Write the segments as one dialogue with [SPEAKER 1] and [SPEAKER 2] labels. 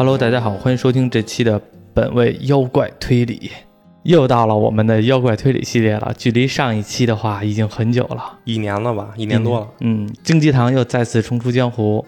[SPEAKER 1] Hello，大家好，欢迎收听这期的本位妖怪推理。又到了我们的妖怪推理系列了，距离上一期的话已经很久了，
[SPEAKER 2] 一年了吧，一年多了。
[SPEAKER 1] 嗯，荆棘堂又再次重出江湖，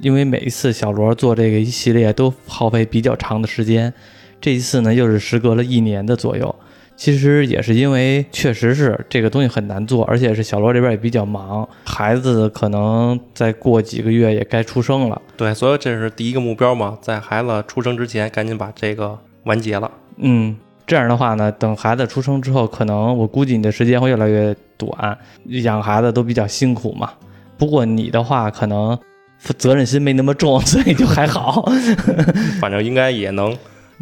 [SPEAKER 1] 因为每一次小罗做这个一系列都耗费比较长的时间，这一次呢又是时隔了一年的左右。其实也是因为确实是这个东西很难做，而且是小罗这边也比较忙，孩子可能再过几个月也该出生了。
[SPEAKER 2] 对，所以这是第一个目标嘛，在孩子出生之前赶紧把这个完结了。
[SPEAKER 1] 嗯，这样的话呢，等孩子出生之后，可能我估计你的时间会越来越短，养孩子都比较辛苦嘛。不过你的话可能责任心没那么重，所以就还好。
[SPEAKER 2] 反正应该也能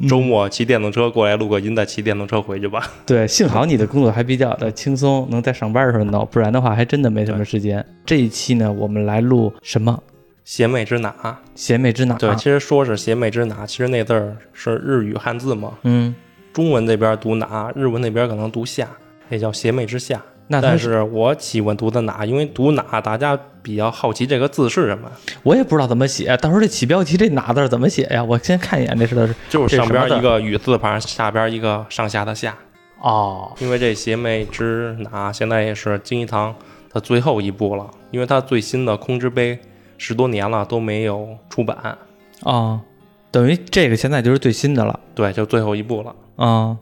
[SPEAKER 2] 周末骑电动车过来录个音，再骑电动车回去吧。
[SPEAKER 1] 对，幸好你的工作还比较的轻松，能在上班的时候弄，不然的话还真的没什么时间。这一期呢，我们来录什么？
[SPEAKER 2] 邪魅之哪？
[SPEAKER 1] 邪魅之哪？
[SPEAKER 2] 对，其实说是邪魅之哪，其实那字儿是日语汉字嘛。
[SPEAKER 1] 嗯，
[SPEAKER 2] 中文这边读哪，日文那边可能读下，也叫邪魅之下。
[SPEAKER 1] 那
[SPEAKER 2] 但是我喜欢读的哪，因为读哪大家比较好奇这个字是什么，
[SPEAKER 1] 我也不知道怎么写，到时候这起标题这哪字怎么写呀？我先看一眼这是
[SPEAKER 2] 就是上边一个雨字旁，下边一个上下的下。
[SPEAKER 1] 哦，
[SPEAKER 2] 因为这邪魅之哪现在也是金一堂的最后一部了，因为它最新的空之杯十多年了都没有出版，
[SPEAKER 1] 哦，等于这个现在就是最新的了。
[SPEAKER 2] 对，就最后一部了，
[SPEAKER 1] 啊、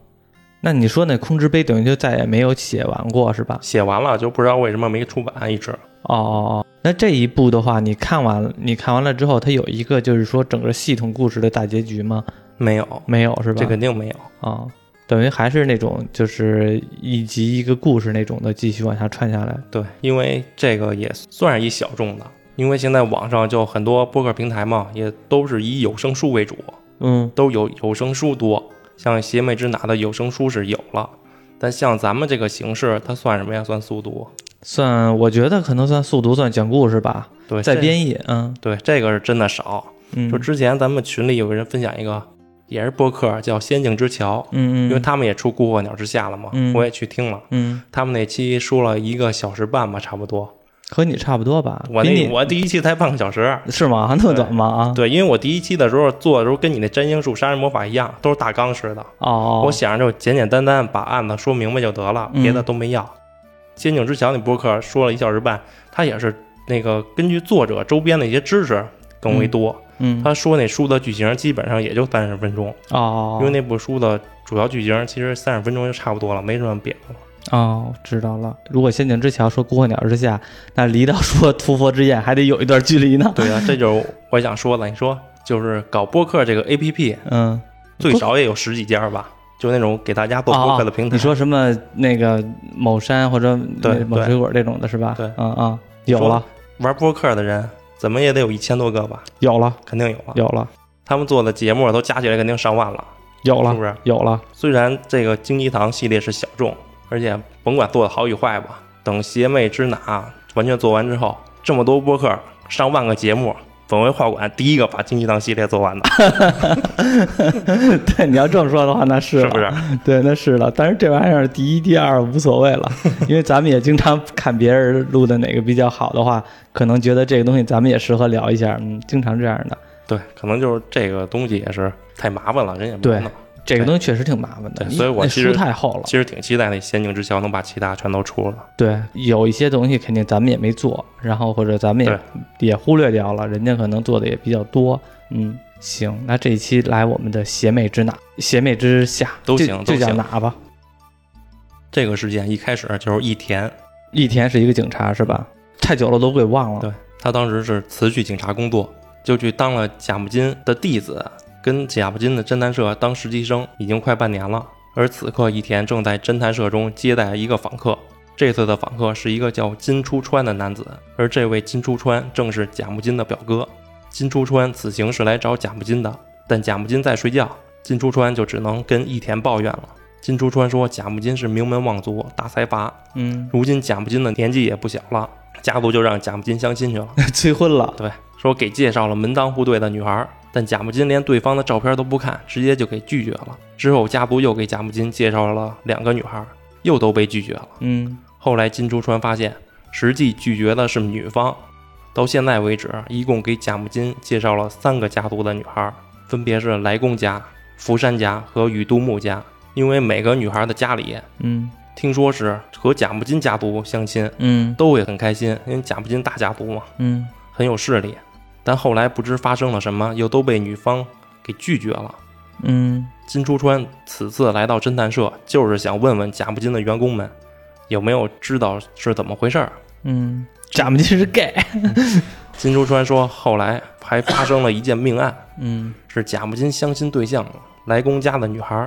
[SPEAKER 1] 那你说那空之杯等于就再也没有写完过是吧？
[SPEAKER 2] 写完了就不知道为什么没出版，一直
[SPEAKER 1] 哦哦哦，那这一部的话，你看完你看完了之后，它有一个就是说整个系统故事的大结局吗？
[SPEAKER 2] 没有，
[SPEAKER 1] 没有是吧？
[SPEAKER 2] 这肯定没有。
[SPEAKER 1] 啊、等于还是那种就是一集一个故事那种的继续往下串下来。
[SPEAKER 2] 对，因为这个也算是一小众的，因为现在网上就很多播客平台嘛，也都是以有声书为主，
[SPEAKER 1] 嗯
[SPEAKER 2] 都有有声书多，像邪魅之拿的有声书是有了，但像咱们这个形式，它算什么呀？算速读。
[SPEAKER 1] 算我觉得可能算速读，算讲故事吧，
[SPEAKER 2] 对，这
[SPEAKER 1] 再编译。嗯
[SPEAKER 2] 对，这个是真的少。
[SPEAKER 1] 嗯，
[SPEAKER 2] 就之前咱们群里有个人分享一个，也是播客，叫《仙境之桥》，
[SPEAKER 1] 嗯嗯，
[SPEAKER 2] 因为他们也出《孤火鸟之下》了嘛，
[SPEAKER 1] 嗯
[SPEAKER 2] 我也去听了。
[SPEAKER 1] 嗯
[SPEAKER 2] 他们那期说了一个小时半吧，差不多。
[SPEAKER 1] 和你差不多吧？
[SPEAKER 2] 我那我第一期才半个小时。
[SPEAKER 1] 是吗？那么短吗？啊？
[SPEAKER 2] 对，因为我第一期的时候做的时候跟你那占星术、杀人魔法一样，都是大纲式的。
[SPEAKER 1] 哦，
[SPEAKER 2] 我想着就简简单单把案子说明白就得了，
[SPEAKER 1] 嗯
[SPEAKER 2] 别的都没要。仙境之桥那播客说了一小时半，他也是那个根据作者周边的一些知识更为多。
[SPEAKER 1] 嗯
[SPEAKER 2] 他说那书的剧情基本上也就三十分钟，
[SPEAKER 1] 哦，
[SPEAKER 2] 因为那部书的主要剧情其实三十分钟就差不多了，没什么别的了。
[SPEAKER 1] 哦，知道了。如果仙境之桥说孤鹤鸟之下，那离到说屠佛之宴还得有一段距离呢。
[SPEAKER 2] 对啊，这就是我想说的。你说就是搞播客这个 A P P，
[SPEAKER 1] 嗯，
[SPEAKER 2] 最少也有十几家吧，就那种给大家做播客的平台。
[SPEAKER 1] 哦你说什么那个某山或者
[SPEAKER 2] 对
[SPEAKER 1] 某水果这种的是吧？
[SPEAKER 2] 对
[SPEAKER 1] 嗯嗯，有了
[SPEAKER 2] 玩播客的人怎么也得有一千多个吧？
[SPEAKER 1] 有了
[SPEAKER 2] 肯定有了。
[SPEAKER 1] 有了
[SPEAKER 2] 他们做的节目都加起来肯定上万了，
[SPEAKER 1] 有了
[SPEAKER 2] 是不是？
[SPEAKER 1] 有了，
[SPEAKER 2] 虽然这个荆棘堂系列是小众，而且甭管做的好与坏吧，等邪魅之哪完全做完之后，这么多播客，上万个节目，本位画馆第一个把荆棘堂系列做完的，
[SPEAKER 1] 对，你要这么说的话，那是了
[SPEAKER 2] 是不是？
[SPEAKER 1] 对，那是了。但是这玩意儿第一、第二无所谓了，因为咱们也经常看别人录的哪个比较好的话，可能觉得这个东西咱们也适合聊一下，嗯，经常这样的。
[SPEAKER 2] 对，可能就是这个东西也是太麻烦了，人也不
[SPEAKER 1] 对
[SPEAKER 2] 弄。
[SPEAKER 1] 这个东西确实挺麻烦的，
[SPEAKER 2] 对所以我其实
[SPEAKER 1] 书太厚了。
[SPEAKER 2] 其实挺期待那《仙境之桥》能把其他全都出了。
[SPEAKER 1] 对，有一些东西肯定咱们也没做，然后或者咱们也也忽略掉了，人家可能做的也比较多。嗯，行，那这一期来我们的邪魅之哪，邪魅之下
[SPEAKER 2] 都
[SPEAKER 1] 行就叫
[SPEAKER 2] 行都行
[SPEAKER 1] 哪吧。
[SPEAKER 2] 这个事件一开始就是义田，
[SPEAKER 1] 一田是一个警察是吧？太久了都给忘了。
[SPEAKER 2] 对他当时是辞去警察工作，就去当了贾木金的弟子，跟贾木金的侦探社当实习生，已经快半年了。而此刻，义田正在侦探社中接待一个访客。这次的访客是一个叫金出川的男子，而这位金出川正是贾木金的表哥。金出川此行是来找贾木金的，但贾木金在睡觉，金出川就只能跟义田抱怨了。金出川说，贾木金是名门望族，大财阀，
[SPEAKER 1] 嗯，
[SPEAKER 2] 如今贾木金的年纪也不小了，家族就让贾木金相亲去了。
[SPEAKER 1] 催婚了。
[SPEAKER 2] 对，说给介绍了门当户对的女孩，但贾木金连对方的照片都不看，直接就给拒绝了。之后家族又给贾木金介绍了两个女孩，又都被拒绝了。
[SPEAKER 1] 嗯
[SPEAKER 2] 后来金竹川发现，实际拒绝的是女方。到现在为止，一共给贾木金介绍了三个家族的女孩，分别是来公家、福山家和宇都木家。因为每个女孩的家里，
[SPEAKER 1] 嗯
[SPEAKER 2] 听说是和贾木金家族相亲，
[SPEAKER 1] 嗯
[SPEAKER 2] 都会很开心，因为贾木金大家族嘛，
[SPEAKER 1] 嗯
[SPEAKER 2] 很有势力。但后来不知发生了什么，又都被女方给拒绝了。
[SPEAKER 1] 嗯
[SPEAKER 2] 金出川此次来到侦探社，就是想问问贾木金的员工们有没有知道是怎么回事儿。
[SPEAKER 1] 嗯，贾木金是 gay。
[SPEAKER 2] 金出川说，后来还发生了一件命案，
[SPEAKER 1] 嗯
[SPEAKER 2] 是贾木金相亲对象来公家的女孩，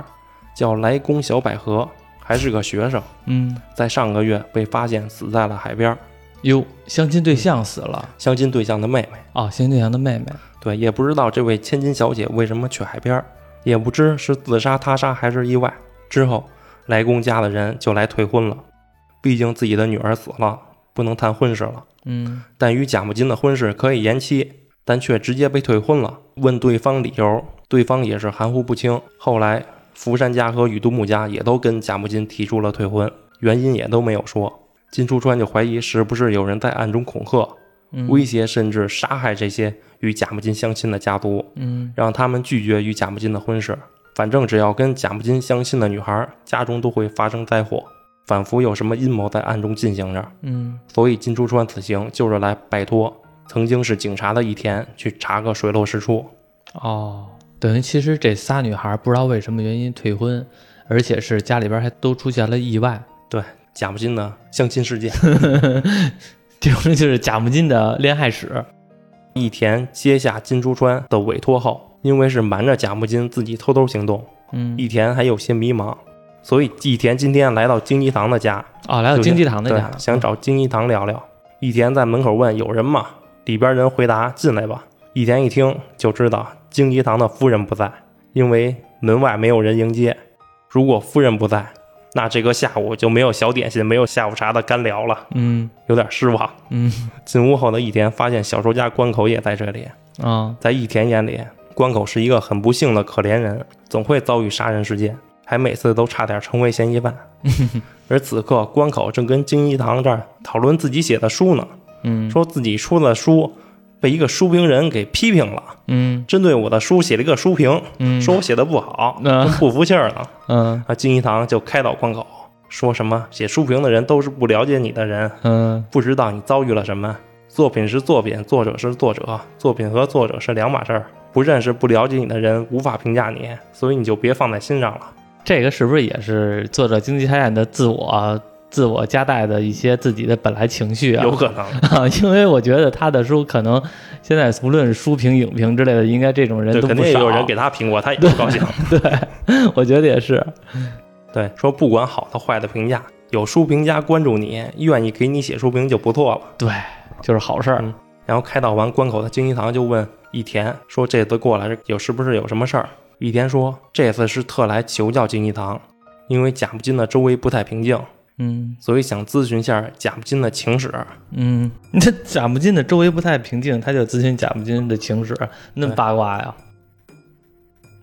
[SPEAKER 2] 叫来公小百合，还是个学生，
[SPEAKER 1] 嗯，
[SPEAKER 2] 在上个月被发现死在了海边儿。
[SPEAKER 1] 哟，相亲对象死了
[SPEAKER 2] 相亲对象的妹妹，
[SPEAKER 1] 哦，相亲对象的妹妹。
[SPEAKER 2] 对，也不知道这位千金小姐为什么去海边儿，也不知是自杀、他杀还是意外。之后，来公家的人就来退婚了，毕竟自己的女儿死了，不能谈婚事了。
[SPEAKER 1] 嗯
[SPEAKER 2] 但与贾木金的婚事可以延期，但却直接被退婚了。问对方理由，对方也是含糊不清。后来，福山家和宇都木家也都跟贾木金提出了退婚，原因也都没有说。金出川就怀疑是不是有人在暗中恐吓、
[SPEAKER 1] 嗯
[SPEAKER 2] 威胁，甚至杀害这些与贾木金相亲的家族，
[SPEAKER 1] 嗯
[SPEAKER 2] 让他们拒绝与贾木金的婚事。反正只要跟贾木金相亲的女孩，家中都会发生灾祸，仿佛有什么阴谋在暗中进行着。
[SPEAKER 1] 嗯
[SPEAKER 2] 所以金出川此行就是来拜托曾经是警察的一田去查个水落石出。
[SPEAKER 1] 哦，等于其实这仨女孩不知道为什么原因退婚，而且是家里边还都出现了意外，
[SPEAKER 2] 对，贾木金的相亲事件，
[SPEAKER 1] 这种就是贾木金的恋爱史。
[SPEAKER 2] 一田接下金珠川的委托后，因为是瞒着贾木金自己偷偷行动，
[SPEAKER 1] 嗯，
[SPEAKER 2] 一田还有些迷茫，所以一田今天来到金一堂的家，
[SPEAKER 1] 哦，来到
[SPEAKER 2] 就是
[SPEAKER 1] 金鸡堂的家，，
[SPEAKER 2] 想找金一堂聊聊。一田在门口问有人吗？里边人回答进来吧。一田一听就知道金一堂的夫人不在，因为门外没有人迎接。如果夫人不在，那这个下午就没有小点心，没有下午茶的干聊了，
[SPEAKER 1] 嗯
[SPEAKER 2] 有点失望。
[SPEAKER 1] 嗯
[SPEAKER 2] 进屋后的一田发现小说家关口也在这里，
[SPEAKER 1] 啊
[SPEAKER 2] 在一田眼里，关口是一个很不幸的可怜人，总会遭遇杀人事件，还每次都差点成为嫌疑犯。而此刻，关口正跟京一堂这儿讨论自己写的书呢，
[SPEAKER 1] 嗯
[SPEAKER 2] 说自己出的书被一个书评人给批评了，
[SPEAKER 1] 嗯
[SPEAKER 2] 针对我的书写了一个书评，
[SPEAKER 1] 嗯，
[SPEAKER 2] 说我写的不好，
[SPEAKER 1] 嗯
[SPEAKER 2] 不服气儿了。
[SPEAKER 1] 嗯
[SPEAKER 2] 啊，金一堂就开导关口，说什么写书评的人都是不了解你的人，
[SPEAKER 1] 嗯
[SPEAKER 2] 不知道你遭遇了什么。作品是作品，作者是作者，作品和作者是两码事儿。不认识、不了解你的人无法评价你，所以你就别放在心上了。
[SPEAKER 1] 这个是不是也是作者经济探案的自我自我夹带的一些自己的本来情绪啊？
[SPEAKER 2] 有可能，
[SPEAKER 1] 啊，因为我觉得他的书可能现在无论是书评、影评之类的，应该这种人，都。
[SPEAKER 2] 肯定也有人给他评过，他也不高兴。
[SPEAKER 1] 对，我觉得也是。
[SPEAKER 2] 对，说不管好的坏的评价，有书评家关注你，愿意给你写书评就不错了。
[SPEAKER 1] 对，就是好事儿。
[SPEAKER 2] 嗯然后开导完关口的金一堂就问一田说：“这次过来有是不是有什么事儿？”一田说：“这次是特来求教金一堂，因为贾木金的周围不太平静，
[SPEAKER 1] 嗯
[SPEAKER 2] 所以想咨询下贾木金的情史。
[SPEAKER 1] 嗯，这贾木金的周围不太平静，他就咨询贾木金的情史，那么八卦呀？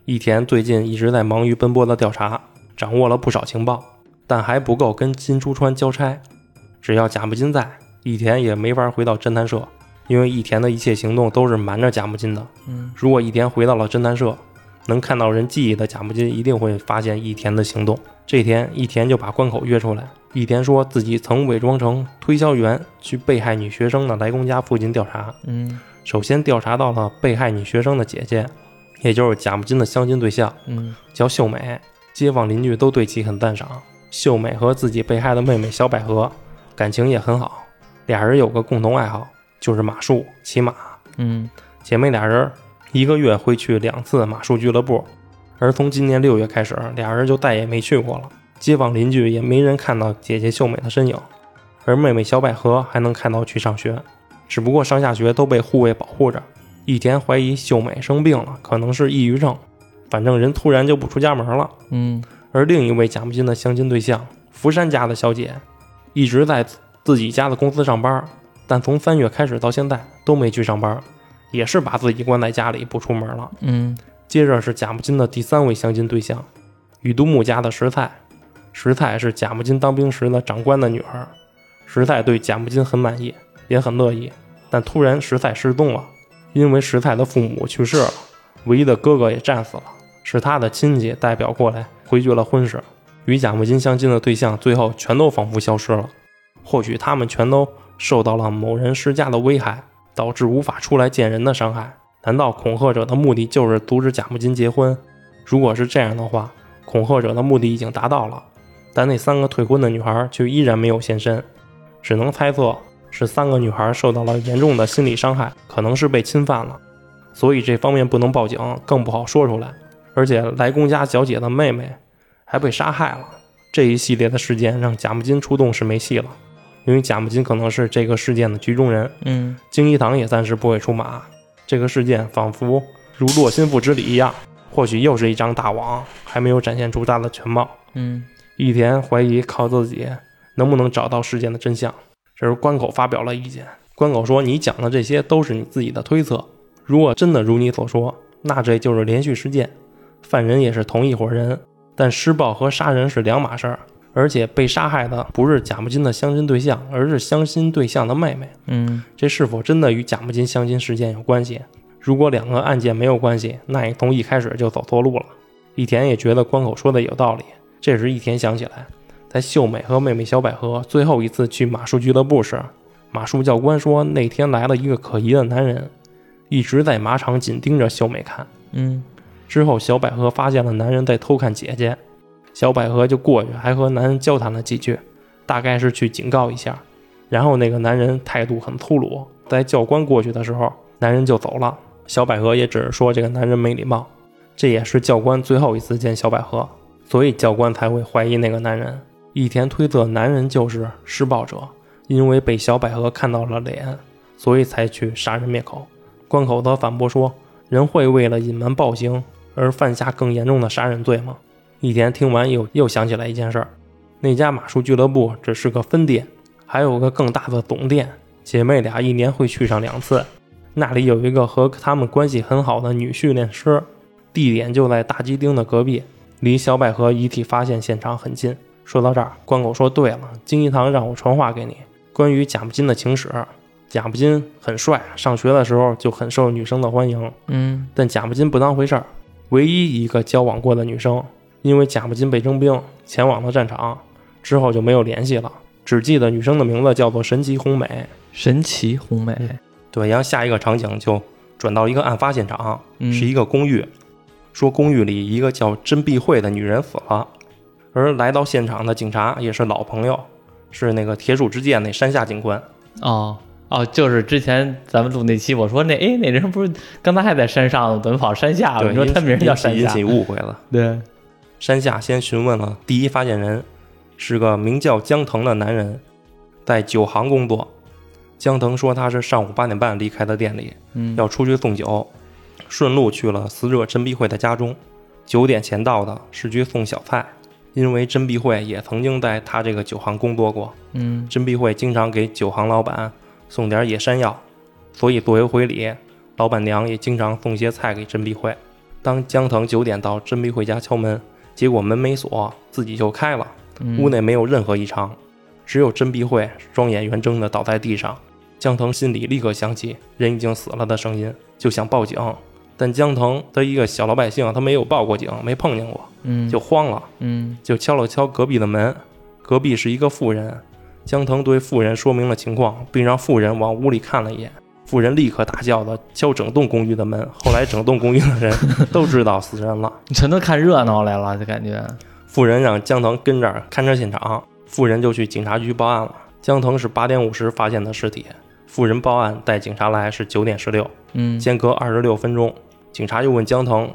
[SPEAKER 2] 义田最近一直在忙于奔波的调查，掌握了不少情报，但还不够跟金出川交差。只要贾木金在，义田也没法回到侦探社，因为义田的一切行动都是瞒着贾木金的。
[SPEAKER 1] 嗯
[SPEAKER 2] 如果义田回到了侦探社，能看到人记忆的贾木金一定会发现一田的行动。这天，一田就把关口约出来。一田说自己曾伪装成推销员去被害女学生的来公家附近调查。
[SPEAKER 1] 嗯
[SPEAKER 2] 首先调查到了被害女学生的姐姐，也就是贾木金的相亲对象，
[SPEAKER 1] 嗯
[SPEAKER 2] 叫秀美。街坊邻居都对其很赞赏。秀美和自己被害的妹妹小百合感情也很好，俩人有个共同爱好，就是马术、骑马。
[SPEAKER 1] 嗯
[SPEAKER 2] 姐妹俩人一个月会去两次马术俱乐部，而从今年六月开始，俩人就再也没去过了。街坊邻居也没人看到姐姐秀美的身影，而妹妹小百合还能看到去上学，只不过上下学都被护卫保护着。一田怀疑秀美生病了，可能是抑郁症，反正人突然就不出家门了。
[SPEAKER 1] 嗯
[SPEAKER 2] 而另一位贾木金的相亲对象福山家的小姐，一直在自己家的公司上班，但从三月开始到现在都没去上班，也是把自己关在家里不出门了。
[SPEAKER 1] 嗯
[SPEAKER 2] 接着是贾木金的第三位相亲对象，宇都木家的石菜。石菜是贾木金当兵时的长官的女儿，石菜对贾木金很满意，也很乐意。但突然石菜失踪了，因为石菜的父母去世了，唯一的哥哥也战死了，是他的亲戚代表过来回绝了婚事。与贾木金相亲的对象最后全都仿佛消失了，或许他们全都受到了某人施加的危害，导致无法出来见人的伤害。难道恐吓者的目的就是阻止贾木金结婚？如果是这样的话，恐吓者的目的已经达到了，但那三个退婚的女孩却依然没有现身，只能猜测是三个女孩受到了严重的心理伤害，可能是被侵犯了，所以这方面不能报警，更不好说出来。而且来公家小姐的妹妹。还被杀害了，这一系列的事件让贾木金出动是没戏了，因为贾木金可能是这个事件的局中人。
[SPEAKER 1] 嗯，
[SPEAKER 2] 京一堂也暂时不会出马。这个事件仿佛如落心腹之礼一样，或许又是一张大网，还没有展现出它的全貌。
[SPEAKER 1] 嗯，
[SPEAKER 2] 义田怀疑靠自己能不能找到事件的真相。这时关口发表了意见，关口说：“你讲的这些都是你自己的推测，如果真的如你所说，那这就是连续事件，犯人也是同一伙人。”但施暴和杀人是两码事儿，而且被杀害的不是贾木金的相亲对象，而是相亲对象的妹妹。
[SPEAKER 1] 嗯，
[SPEAKER 2] 这是否真的与贾木金相亲事件有关系？如果两个案件没有关系，那也从一开始就走错路了。义田也觉得关口说的有道理。这时，义田想起来，在秀美和妹妹小百合最后一次去马术俱乐部时，马术教官说那天来了一个可疑的男人，一直在马场紧盯着秀美看。
[SPEAKER 1] 嗯。
[SPEAKER 2] 之后，小百合发现了男人在偷看姐姐，小百合就过去，还和男人交谈了几句，大概是去警告一下。然后那个男人态度很粗鲁，在教官过去的时候，男人就走了。小百合也只是说这个男人没礼貌。这也是教官最后一次见小百合，所以教官才会怀疑那个男人。一田推测男人就是施暴者，因为被小百合看到了脸，所以才去杀人灭口。关口则反驳说，人会为了隐瞒暴行。而犯下更严重的杀人罪吗？一田听完又又想起来一件事儿，那家马术俱乐部只是个分店，还有个更大的总店。姐妹俩一年会去上两次，那里有一个和他们关系很好的女训练师，地点就在大鸡丁的隔壁，离小百合遗体发现现场很近。说到这儿，关口说：“对了，金一堂让我传话给你，关于贾木金的情史。贾木金很帅，上学的时候就很受女生的欢迎。
[SPEAKER 1] 嗯，
[SPEAKER 2] 但贾木金不当回事儿。”唯一一个交往过的女生，因为贾木金被征兵前往了战场，之后就没有联系了，只记得女生的名字叫做神奇红美。
[SPEAKER 1] 神奇红美，
[SPEAKER 2] 对。然后下一个场景就转到一个案发现场，是一个公寓，说公寓里一个叫甄碧慧的女人死了，而来到现场的警察也是老朋友，是那个铁杵之剑那山下警官。
[SPEAKER 1] 哦。哦，就是之前咱们录那期，我说那哎，那人不是刚才还在山上，怎么跑山下了？你说他名叫山
[SPEAKER 2] 下，引起误会了。
[SPEAKER 1] 对，
[SPEAKER 2] 山下先询问了第一发现人，是个名叫江腾的男人，在酒行工作。江腾说他是上午八点半离开的店里，嗯要出去送酒，顺路去了死者真碧会的家中。九点前到的，是去送小菜，因为真碧会也曾经在他这个酒行工作过。
[SPEAKER 1] 嗯，
[SPEAKER 2] 真碧会经常给酒行老板。送点野山药，所以作为回礼，老板娘也经常送些菜给真碧会。当江腾九点到真碧慧家敲门，结果门没锁，自己就开了。屋内没有任何异常，只有真碧慧双眼圆睁的倒在地上。江腾心里立刻想起人已经死了的声音，就想报警。但江腾他一个小老百姓，他没有报过警，没碰见过，就慌了，就敲了敲隔壁的门。隔壁是一个妇人。江腾对妇人说明了情况，并让妇人往屋里看了一眼。妇人立刻大叫的敲整栋公寓的门。后来整栋公寓的人 都知道死人了，
[SPEAKER 1] 全都看热闹来了，就感觉。
[SPEAKER 2] 妇人让江腾跟这儿看着现场，妇人就去警察局报案了。江腾是八点五十发现的尸体，妇人报案带警察来是九点十六，
[SPEAKER 1] 嗯，
[SPEAKER 2] 间隔二十六分钟。警察又问江腾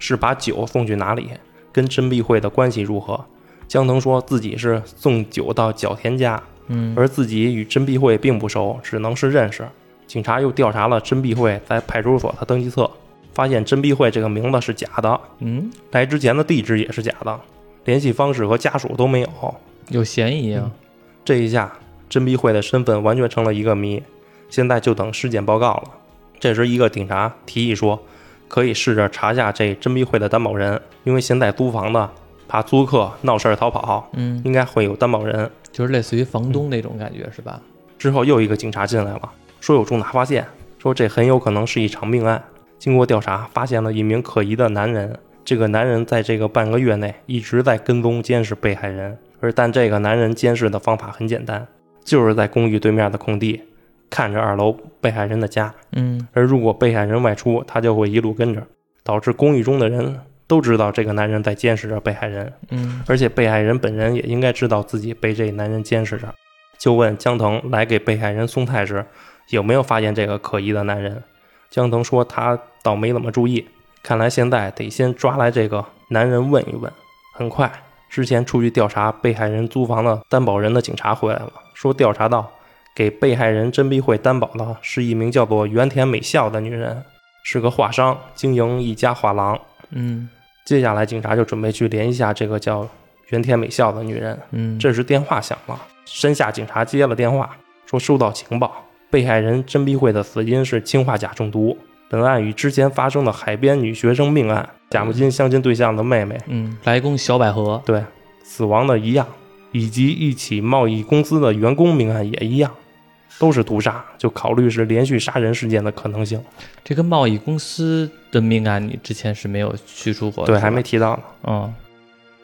[SPEAKER 2] 是把酒送去哪里，跟甄碧慧的关系如何？江腾说自己是送酒到角田家，
[SPEAKER 1] 嗯，
[SPEAKER 2] 而自己与甄碧慧并不熟，只能是认识。警察又调查了甄碧慧在派出所的登记册，发现甄碧慧这个名字是假的，
[SPEAKER 1] 嗯，
[SPEAKER 2] 来之前的地址也是假的，联系方式和家属都没有，
[SPEAKER 1] 有嫌疑啊！
[SPEAKER 2] 这一下，甄碧慧的身份完全成了一个谜，现在就等尸检报告了。这时，一个警察提议说，可以试着查下这甄碧慧的担保人，因为现在租房的。怕租客闹事儿逃跑，
[SPEAKER 1] 嗯，
[SPEAKER 2] 应该会有担保人，
[SPEAKER 1] 就是类似于房东那种感觉，是吧？
[SPEAKER 2] 之后又一个警察进来了，说有重大发现，说这很有可能是一场命案。经过调查，发现了一名可疑的男人。这个男人在这个半个月内一直在跟踪监视被害人，而但这个男人监视的方法很简单，就是在公寓对面的空地看着二楼被害人的家。
[SPEAKER 1] 嗯
[SPEAKER 2] 而如果被害人外出，他就会一路跟着，导致公寓中的人都知道这个男人在监视着被害人，
[SPEAKER 1] 嗯
[SPEAKER 2] 而且被害人本人也应该知道自己被这男人监视着。就问江腾来给被害人送菜时，有没有发现这个可疑的男人？江腾说他倒没怎么注意，看来现在得先抓来这个男人问一问。很快，之前出去调查被害人租房的担保人的警察回来了，说调查到给被害人甄碧慧担保的是一名叫做原田美孝的女人，是个画商，经营一家画廊。
[SPEAKER 1] 嗯
[SPEAKER 2] 接下来，警察就准备去联系一下这个叫原田美孝的女人。
[SPEAKER 1] 嗯，
[SPEAKER 2] 这时电话响了，山下警察接了电话，说收到情报，被害人甄碧慧的死因是氰化钾中毒。本案与之前发生的海边女学生命案、贾木金相亲对象的妹妹
[SPEAKER 1] 嗯来宫小百合。
[SPEAKER 2] 对死亡的一样，以及一起贸易公司的员工命案也一样，都是毒杀，就考虑是连续杀人事件的可能性。
[SPEAKER 1] 这个贸易公司的命案，你之前是没有叙述过的，
[SPEAKER 2] 对，还没提到呢。
[SPEAKER 1] 嗯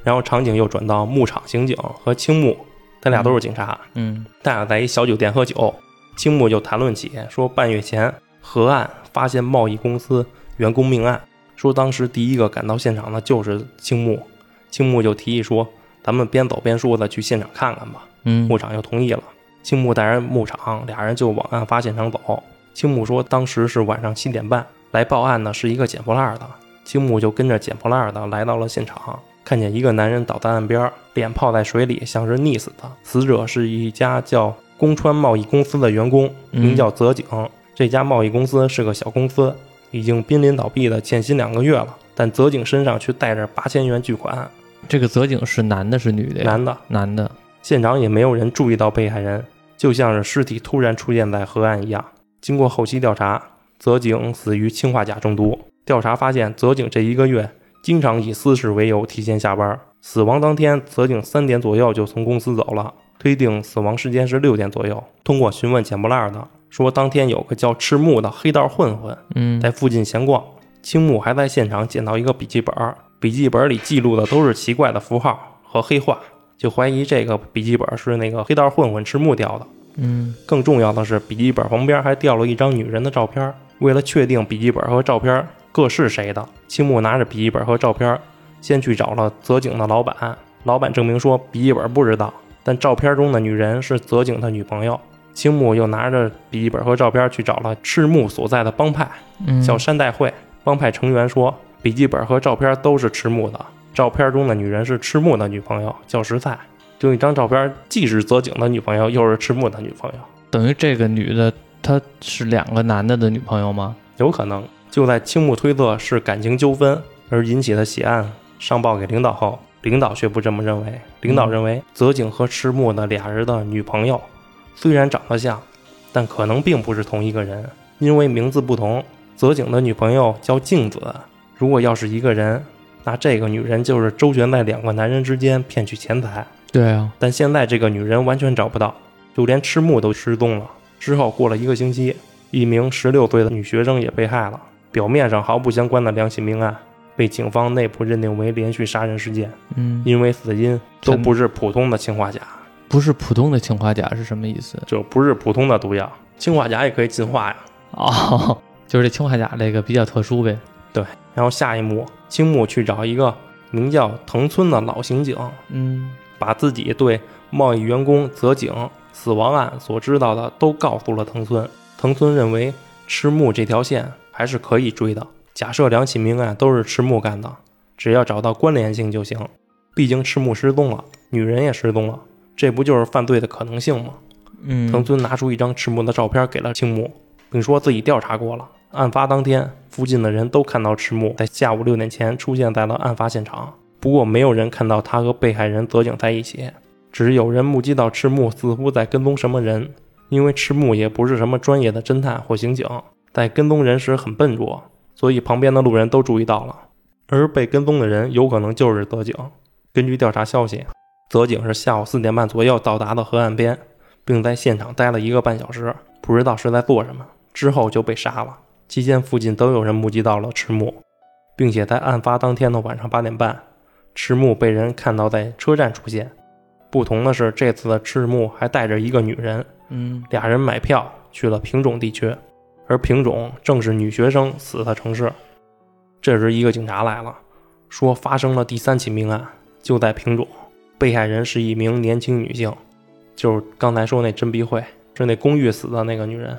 [SPEAKER 2] 然后场景又转到牧场刑警和青木，他俩都是警察，
[SPEAKER 1] 嗯
[SPEAKER 2] 他俩在一小酒店喝酒，青木就谈论起说半月前河岸发现贸易公司员工命案，说当时第一个赶到现场的就是青木，青木就提议说咱们边走边说的去现场看看吧，
[SPEAKER 1] 嗯
[SPEAKER 2] 牧场就同意了。青木带人牧场，俩人就往案发现场走。青木说当时是晚上七点半，来报案的是一个捡破烂的，青木就跟着捡破烂的来到了现场。看见一个男人倒在岸边，脸泡在水里，像是溺死的。死者是一家叫宫川贸易公司的员工，
[SPEAKER 1] 嗯
[SPEAKER 2] 名叫泽井。这家贸易公司是个小公司，已经濒临倒闭的，欠薪两个月了。但泽井身上却带着八千元巨款，
[SPEAKER 1] 这个泽井是男的，是女的呀？
[SPEAKER 2] 男的。
[SPEAKER 1] 男的。
[SPEAKER 2] 现场也没有人注意到被害人，就像是尸体突然出现在河岸一样。经过后期调查，泽井死于氰化钾中毒。调查发现，泽井这一个月经常以私事为由提前下班。死亡当天，泽井三点左右就从公司走了，推定死亡时间是六点左右。通过询问捡破烂的，说当天有个叫赤木的黑道混混
[SPEAKER 1] 嗯
[SPEAKER 2] 在附近闲逛。青木还在现场捡到一个笔记本，笔记本里记录的都是奇怪的符号和黑话，就怀疑这个笔记本是那个黑道混混赤木掉的。
[SPEAKER 1] 嗯
[SPEAKER 2] 更重要的是，笔记本旁边还掉了一张女人的照片。为了确定笔记本和照片各是谁的，青木拿着笔记本和照片，先去找了泽井的老板。老板证明说笔记本不知道，但照片中的女人是泽井的女朋友。青木又拿着笔记本和照片去找了赤木所在的帮派，
[SPEAKER 1] 嗯，
[SPEAKER 2] 叫山代会。帮派成员说，笔记本和照片都是赤木的，照片中的女人是赤木的女朋友，叫石菜。就一张照片，既是泽井的女朋友，又是赤木的女朋友，
[SPEAKER 1] 等于这个女的她是两个男的的女朋友吗？
[SPEAKER 2] 有可能就在青木推测是感情纠纷而引起的血案上报给领导后，领导却不这么认为。领导认为泽井和赤木的俩人的女朋友虽然长得像，但可能并不是同一个人，因为名字不同。泽井的女朋友叫静子，如果要是一个人，那这个女人就是周旋在两个男人之间骗取钱财。
[SPEAKER 1] 对啊，
[SPEAKER 2] 但现在这个女人完全找不到，就连赤木都失踪了。之后过了一个星期，一名十六岁的女学生也被害了。表面上毫不相关的两起命案，被警方内部认定为连续杀人事件，
[SPEAKER 1] 嗯，
[SPEAKER 2] 因为死因都不是普通的氰化钾，
[SPEAKER 1] 不是普通的氰化钾是什么意思？
[SPEAKER 2] 就不是普通的毒药。氰化钾也可以进化呀。
[SPEAKER 1] 哦，就是这氰化钾这个比较特殊呗。
[SPEAKER 2] 对然后下一幕，青木去找一个名叫藤村的老刑警，
[SPEAKER 1] 嗯
[SPEAKER 2] 把自己对贸易员工泽井死亡案所知道的都告诉了藤村。藤村认为赤木这条线还是可以追的。假设两起命案都是赤木干的，只要找到关联性就行。毕竟赤木失踪了，女人也失踪了，这不就是犯罪的可能性吗？
[SPEAKER 1] 嗯，
[SPEAKER 2] 藤村拿出一张赤木的照片给了青木，并说自己调查过了。案发当天，附近的人都看到赤木在下午六点前出现在了案发现场，不过没有人看到他和被害人泽井在一起，只有人目击到赤木似乎在跟踪什么人。因为赤木也不是什么专业的侦探或刑警，在跟踪人时很笨拙，所以旁边的路人都注意到了。而被跟踪的人有可能就是泽井。根据调查消息，泽井是下午四点半左右到达的河岸边，并在现场待了一个半小时，不知道是在做什么，之后就被杀了。期间附近都有人目击到了赤木，并且在案发当天的晚上八点半，赤木被人看到在车站出现。不同的是，这次的赤木还带着一个女人，
[SPEAKER 1] 嗯
[SPEAKER 2] 俩人买票去了平种地区，而平种正是女学生死的城市。这时，一个警察来了，说发生了第三起命案，就在平种，被害人是一名年轻女性，就是刚才说那真碧惠，是那公寓死的那个女人。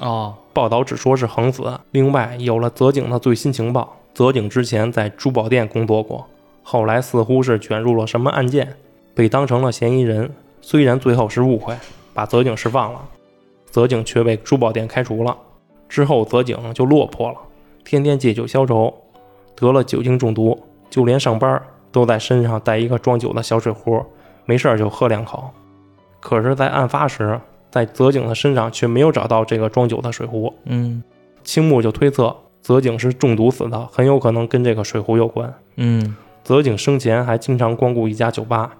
[SPEAKER 1] 哦，
[SPEAKER 2] 报道只说是横死。另外，有了泽井的最新情报，泽井之前在珠宝店工作过，后来似乎是卷入了什么案件，被当成了嫌疑人。虽然最后是误会，把泽井释放了，泽井却被珠宝店开除了。之后，泽井就落魄了，天天借酒消愁，得了酒精中毒，就连上班都在身上带一个装酒的小水壶，没事儿就喝两口。可是，在案发时，在泽井的身上却没有找到这个装酒的水壶。
[SPEAKER 1] 嗯
[SPEAKER 2] 青木就推测泽井是中毒死的，很有可能跟这个水壶有关。
[SPEAKER 1] 嗯
[SPEAKER 2] 泽井生前还经常光顾一家酒吧，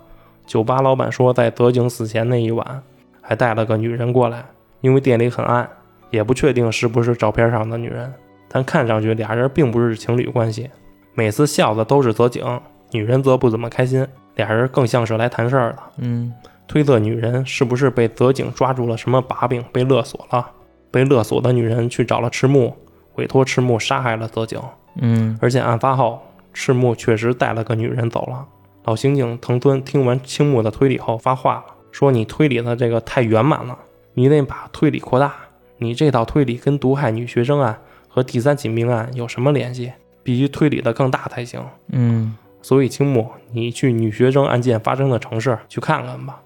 [SPEAKER 2] 酒吧老板说，在泽井死前那一晚还带了个女人过来，因为店里很暗，也不确定是不是照片上的女人，但看上去俩人并不是情侣关系。每次笑的都是泽井，女人则不怎么开心，俩人更像是来谈事儿的。
[SPEAKER 1] 嗯
[SPEAKER 2] 推测女人是不是被泽井抓住了什么把柄，被勒索了？被勒索的女人去找了赤木，委托赤木杀害了泽井。
[SPEAKER 1] 嗯
[SPEAKER 2] 而且案发后，赤木确实带了个女人走了。老刑警藤村听完青木的推理后发话了，说：“你推理的这个太圆满了，你得把推理扩大。你这套推理跟毒害女学生案和第三起命案有什么联系？必须推理的更大才行。
[SPEAKER 1] 嗯，
[SPEAKER 2] 所以青木，你去女学生案件发生的城市去看看吧。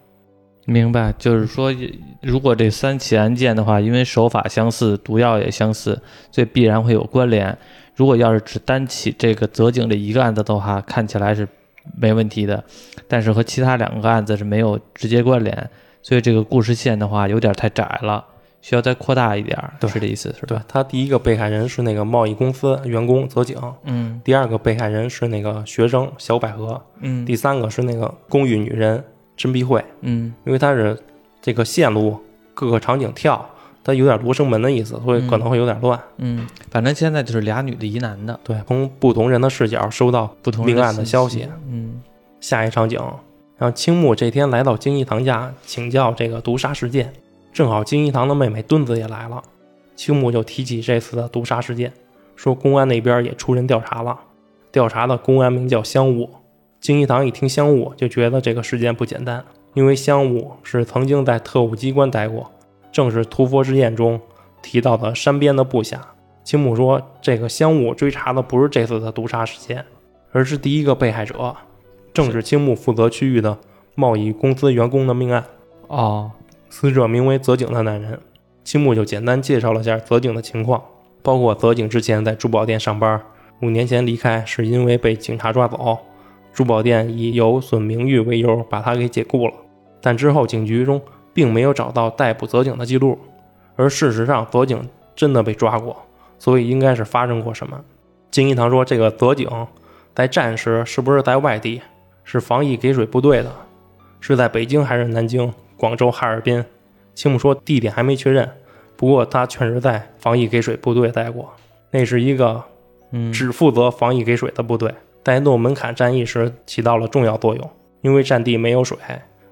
[SPEAKER 1] 明白。就是说，如果这三起案件的话，因为手法相似，毒药也相似，所以必然会有关联。如果要是只单起这个泽井这一个案子的话，看起来是没问题的，但是和其他两个案子是没有直接关联，所以这个故事线的话有点太窄了，需要再扩大一点是这意思是吧？
[SPEAKER 2] 对他第一个被害人是那个贸易公司员工泽井，
[SPEAKER 1] 嗯。
[SPEAKER 2] 第二个被害人是那个学生小百合，
[SPEAKER 1] 嗯。
[SPEAKER 2] 第三个是那个公寓女人真碧惠。
[SPEAKER 1] 嗯。
[SPEAKER 2] 因为他是这个线路各个场景跳，它有点罗生门的意思，所以可能会有点乱。
[SPEAKER 1] 嗯，反正现在就是俩女的。一男的，
[SPEAKER 2] 对，从不同人的视角收到
[SPEAKER 1] 不同人
[SPEAKER 2] 命案的消息。
[SPEAKER 1] 嗯。
[SPEAKER 2] 下一场景，然后青木这天来到京一堂家请教这个毒杀事件，正好金一堂的妹妹墩子也来了，青木就提起这次的毒杀事件，说公安那边也出人调查了，调查的公安名叫香雾。金一堂一听香雾，就觉得这个事件不简单，因为香雾是曾经在特务机关待过，正是屠佛之宴中提到的山边的部下。青木说，这个香雾追查的不是这次的毒杀事件，而是第一个被害者，正是青木负责区域的贸易公司员工的命案。
[SPEAKER 1] 哦
[SPEAKER 2] 死者名为泽井的男人，青木就简单介绍了下泽井的情况，包括泽井之前在珠宝店上班，五年前离开是因为被警察抓走，珠宝店以有损名誉为由把他给解雇了，但之后警局中并没有找到逮捕泽井的记录，而事实上泽井真的被抓过，所以应该是发生过什么。金一堂说，这个泽井在战时是不是在外地？是防疫给水部队的，是在北京还是南京、广州、哈尔滨？青木说地点还没确认，不过他确实在防疫给水部队待过，那是一个
[SPEAKER 1] 嗯
[SPEAKER 2] 只负责防疫给水的部队，在诺门坎战役时起到了重要作用。因为战地没有水，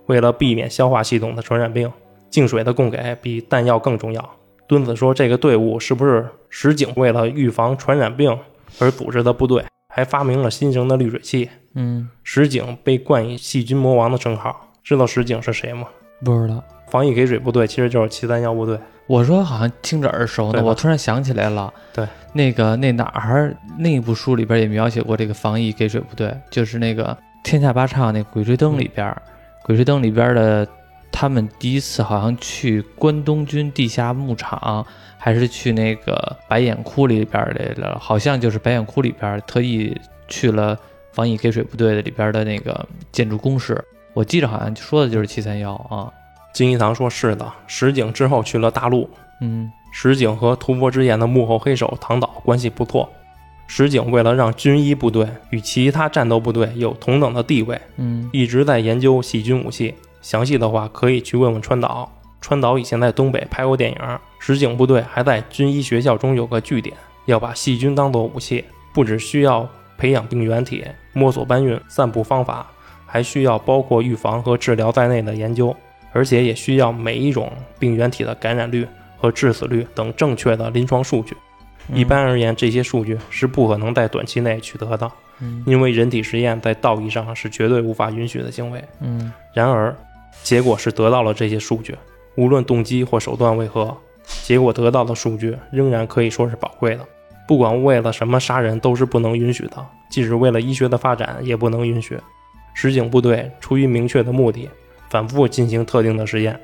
[SPEAKER 2] 为了避免消化系统的传染病，净水的供给比弹药更重要。墩子说，这个队伍是不是石井为了预防传染病而组织的部队？还发明了新型的滤水器。
[SPEAKER 1] 嗯
[SPEAKER 2] 石井被冠以细菌魔王的称号。知道石井是谁吗？
[SPEAKER 1] 不知道。
[SPEAKER 2] 防疫给水部队其实就是七三幺部队。
[SPEAKER 1] 我说好像听着耳熟呢，我突然想起来了。
[SPEAKER 2] 对，
[SPEAKER 1] 那个那哪儿那部书里边也描写过这个防疫给水部队，就是那个《天下八唱》那《鬼吹灯》里边，鬼吹灯》里边的他们第一次好像去关东军地下牧场，还是去那个白眼窟里边来了，好像就是白眼窟里边特意去了防疫给水部队的里边的那个建筑工事。我记着好像说的就是七三幺啊，
[SPEAKER 2] 金一堂说是的，石井之后去了大陆。
[SPEAKER 1] 嗯
[SPEAKER 2] 石井和屠佛之眼的幕后黑手唐岛关系不错。石井为了让军医部队与其他战斗部队有同等的地位，
[SPEAKER 1] 嗯
[SPEAKER 2] 一直在研究细菌武器。详细的话可以去问问川岛。川岛以前在东北拍过电影，石井部队还在军医学校中有个据点，要把细菌当做武器，不只需要培养病原体、摸索搬运、散布方法，还需要包括预防和治疗在内的研究，而且也需要每一种病原体的感染率和致死率等正确的临床数据。一般而言，这些数据是不可能在短期内取得的，
[SPEAKER 1] 嗯
[SPEAKER 2] 因为人体实验在道义上是绝对无法允许的行为。
[SPEAKER 1] 嗯
[SPEAKER 2] 然而，结果是得到了这些数据，无论动机或手段为何，结果得到的数据仍然可以说是宝贵的。不管为了什么杀人都是不能允许的，即使为了医学的发展也不能允许。实警部队出于明确的目的，反复进行特定的实验，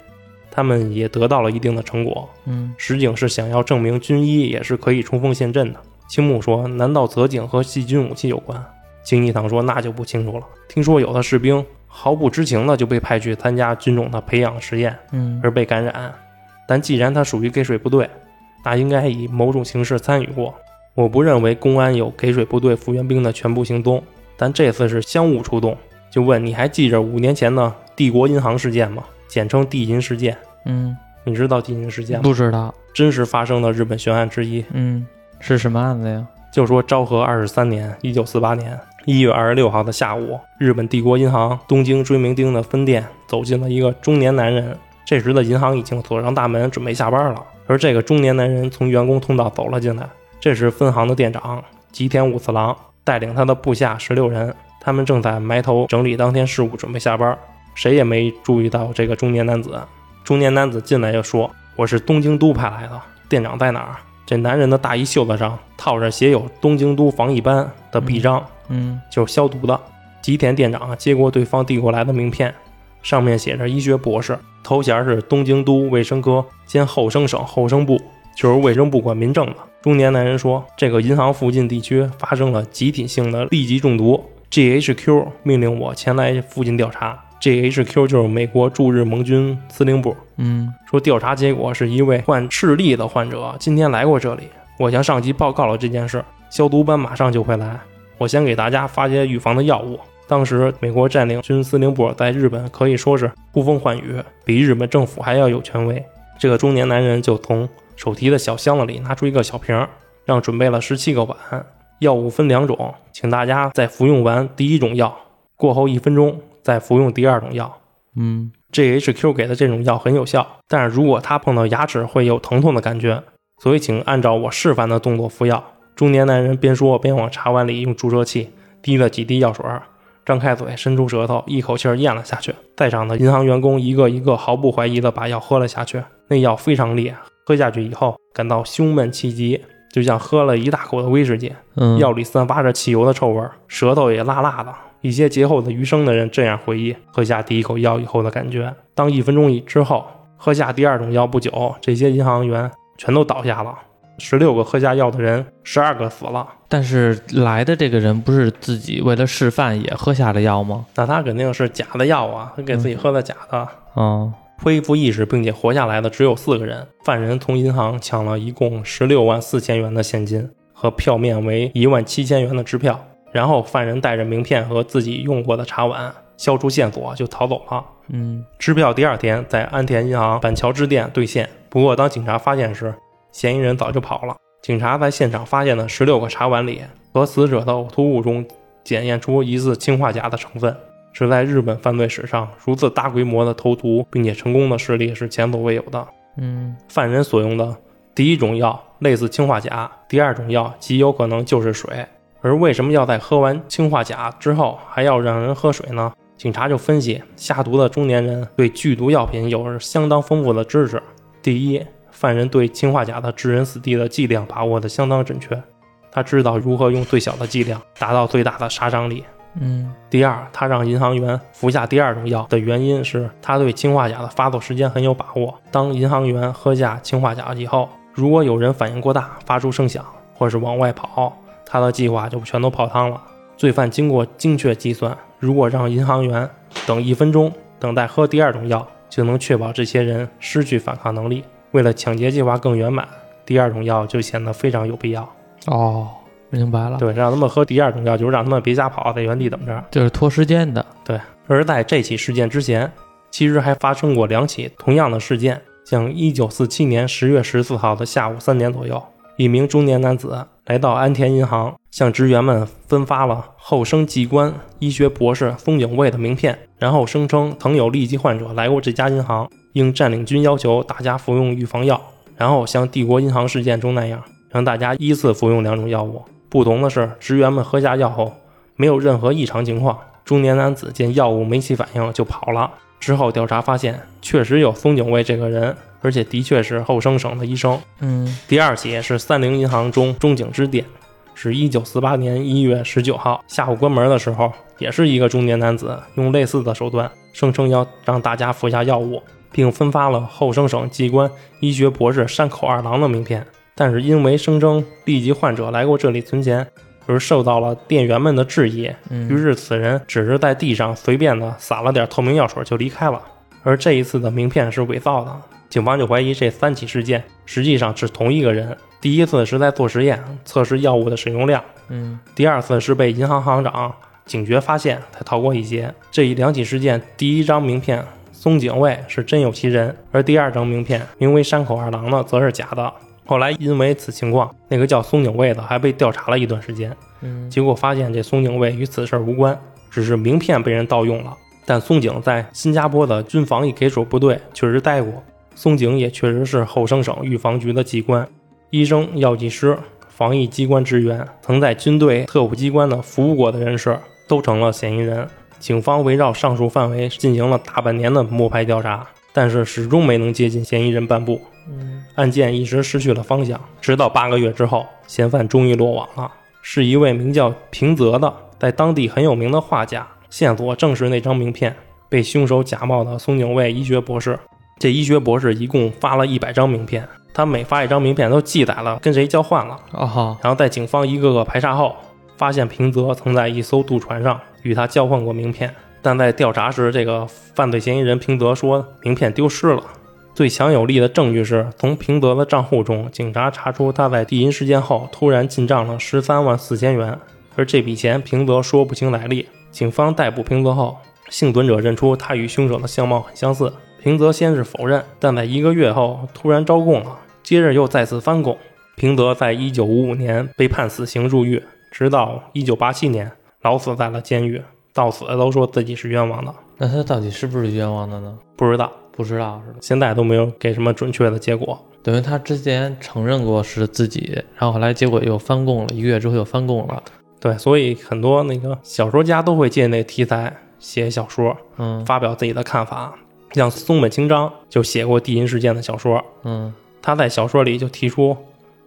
[SPEAKER 2] 他们也得到了一定的成果。
[SPEAKER 1] 嗯
[SPEAKER 2] 石井是想要证明军医也是可以冲锋陷阵的。青木说：“难道泽井和细菌武器有关？”金一堂说：“那就不清楚了。听说有的士兵毫不知情的就被派去参加军种的培养实验
[SPEAKER 1] 嗯
[SPEAKER 2] 而被感染，但既然他属于给水部队，那应该以某种形式参与过。我不认为公安有给水部队复员兵的全部行踪，但这次是相互出动。就问你还记着五年前的帝国银行事件吗？简称帝银事件。
[SPEAKER 1] 嗯，
[SPEAKER 2] 你知道帝银事件吗？
[SPEAKER 1] 不知道。
[SPEAKER 2] 真实发生的日本悬案之一。
[SPEAKER 1] 嗯，是什么案子呀？
[SPEAKER 2] 就说昭和二十三年（一九四八年）一月二十六号的下午，日本帝国银行东京追名町的分店走进了一个中年男人。这时的银行已经锁上大门，准备下班了。而这个中年男人从员工通道走了进来。这时，分行的店长吉田武次郎带领他的部下十六人，他们正在埋头整理当天事务，准备下班。谁也没注意到这个中年男子。中年男子进来就说：“我是东京都派来的，店长在哪儿？”这男人的大衣袖子上套着写有“东京都防疫班”的臂章，
[SPEAKER 1] 嗯
[SPEAKER 2] 就是消毒的。吉田店长接过对方递过来的名片，上面写着医学博士，头衔是东京都卫生科兼后生省后生部，就是卫生部管民政的。中年男人说，这个银行附近地区发生了集体性的痢疾中毒，GHQ 命令我前来附近调查。GHQ 就是美国驻日盟军司令部，
[SPEAKER 1] 嗯
[SPEAKER 2] 说调查结果是一位患赤痢的患者今天来过这里，我向上级报告了这件事，消毒班马上就会来。我先给大家发些预防的药物。当时美国占领军司令部在日本可以说是呼风唤雨，比日本政府还要有权威。这个中年男人就从手提的小箱子里拿出一个小瓶儿，让准备了十七个碗。药物分两种，请大家在服用完第一种药过后一分钟再服用第二种药。
[SPEAKER 1] 嗯
[SPEAKER 2] GHQ 给的这种药很有效，但是如果他碰到牙齿会有疼痛的感觉，所以请按照我示范的动作服药。中年男人边说边往茶碗里用注射器滴了几滴药水儿，张开嘴，伸出舌头，一口气儿咽了下去。在场的银行员工一个一个毫不怀疑地把药喝了下去，那药非常烈，喝下去以后感到胸闷气急，就像喝了一大口的威士忌。
[SPEAKER 1] 嗯，
[SPEAKER 2] 药里散发着汽油的臭味儿，舌头也辣辣的。一些劫后的余生的人这样回忆喝下第一口药以后的感觉：当一分钟以之后，喝下第二种药不久，这些银行员全都倒下了。十六个喝下药的人，十二个死了。
[SPEAKER 1] 但是来的这个人不是自己为了示范也喝下了药吗？
[SPEAKER 2] 那他肯定是假的药啊，他给自己喝的假的。
[SPEAKER 1] 哦，
[SPEAKER 2] 恢复意识并且活下来的只有四个人。犯人从银行抢了一共十六万四千元的现金和票面为一万七千元的支票，然后犯人带着名片和自己用过的茶碗，消除线索就逃走了。
[SPEAKER 1] 嗯
[SPEAKER 2] 支票第二天在安田银行板桥支店兑现，不过当警察发现时，嫌疑人早就跑了。警察在现场发现的十六个茶碗里和死者的呕吐物中检验出疑似氰化钾的成分，是在日本犯罪史上如此大规模的投毒并且成功的事例是前所未有的。
[SPEAKER 1] 嗯
[SPEAKER 2] 犯人所用的第一种药类似氰化钾，第二种药极有可能就是水。而为什么要在喝完氰化钾之后还要让人喝水呢？警察就分析，下毒的中年人对剧毒药品有着相当丰富的知识。第一，犯人对氰化钾的致人死地的剂量把握的相当准确，他知道如何用最小的剂量达到最大的杀伤力。
[SPEAKER 1] 嗯
[SPEAKER 2] 第二，他让银行员服下第二种药的原因是他对氰化钾的发作时间很有把握。当银行员喝下氰化钾以后，如果有人反应过大，发出声响，或是往外跑，他的计划就全都泡汤了。罪犯经过精确计算，如果让银行员等一分钟，等待喝第二种药，就能确保这些人失去反抗能力。为了抢劫计划更圆满，第二种药就显得非常有必要。
[SPEAKER 1] 哦，明白了，
[SPEAKER 2] 对，让他们喝第二种药，就是让他们别瞎跑，在原地等着。
[SPEAKER 1] 就是拖时间的。
[SPEAKER 2] 对而在这起事件之前，其实还发生过两起同样的事件。像一九四七年10月十四号的下午三点左右，一名中年男子来到安田银行，向职员们分发了后生技官医学博士松井卫的名片，然后声称曾有痢疾患者来过这家银行，应占领军要求大家服用预防药，然后像帝国银行事件中那样，让大家依次服用两种药物。不同的是，职员们喝下药后没有任何异常情况。中年男子见药物没起反应就跑了。之后调查发现，确实有松井卫这个人，而且的确是后生省的医生。
[SPEAKER 1] 嗯
[SPEAKER 2] 第二起是三菱银行中中井支店，是一九四八年一月十九号下午关门的时候，也是一个中年男子用类似的手段，声称要让大家服下药物，并分发了后生省机关医学博士山口二郎的名片。但是因为声称痢疾患者来过这里存钱，而受到了店员们的质疑，
[SPEAKER 1] 嗯
[SPEAKER 2] 于是此人只是在地上随便的撒了点透明药水就离开了。而这一次的名片是伪造的，警方就怀疑这三起事件实际上是同一个人。第一次是在做实验测试药物的使用量，
[SPEAKER 1] 嗯
[SPEAKER 2] 第二次是被银行行长警觉发现才逃过一劫。这一两起事件，第一张名片松井卫是真有其人，而第二张名片名为山口二郎的则是假的。后来因为此情况，那个叫松井卫的还被调查了一段时间。
[SPEAKER 1] 嗯
[SPEAKER 2] 结果发现这松井卫与此事儿无关，只是名片被人盗用了。但松井在新加坡的军防一给手部队确实待过，松井也确实是后生省预防局的机关、医生、药剂师、防疫机关职员，曾在军队特务机关的服务过的人士都成了嫌疑人。警方围绕上述范围进行了大半年的摸排调查，但是始终没能接近嫌疑人半步。
[SPEAKER 1] 嗯
[SPEAKER 2] 案件一时失去了方向，直到八个月之后，嫌犯终于落网了，是一位名叫平泽的，在当地很有名的画家。线索正是那张名片，被凶手假冒的松井卫医学博士。这医学博士一共发了一百张名片，他每发一张名片都记载了跟谁交换了。
[SPEAKER 1] 哦
[SPEAKER 2] 然后在警方一个个排查后，发现平泽曾在一艘渡船上与他交换过名片，但在调查时，这个犯罪嫌疑人平泽说名片丢失了。最强有力的证据是从平泽的账户中，警察查出他在地银事件后突然进账了十三万四千元，而这笔钱平泽说不清来历。警方逮捕平泽后，幸存者认出他与凶手的相貌很相似。平泽先是否认，但在一个月后突然招供了，接着又再次翻供。平泽在一九五五年被判死刑入狱，直到一九八七年老死在了监狱，到死都说自己是冤枉的，
[SPEAKER 1] 那他到底是不是冤枉的呢？
[SPEAKER 2] 不知道
[SPEAKER 1] 不知道是吧？
[SPEAKER 2] 现在都没有给什么准确的结果。
[SPEAKER 1] 等于他之前承认过是自己，然后后来结果又翻供了，一个月之后又翻供了。
[SPEAKER 2] 对，所以很多那个小说家都会借那题材写小说，
[SPEAKER 1] 嗯
[SPEAKER 2] 发表自己的看法。像松本清张就写过地银事件的小说，
[SPEAKER 1] 嗯
[SPEAKER 2] 他在小说里就提出，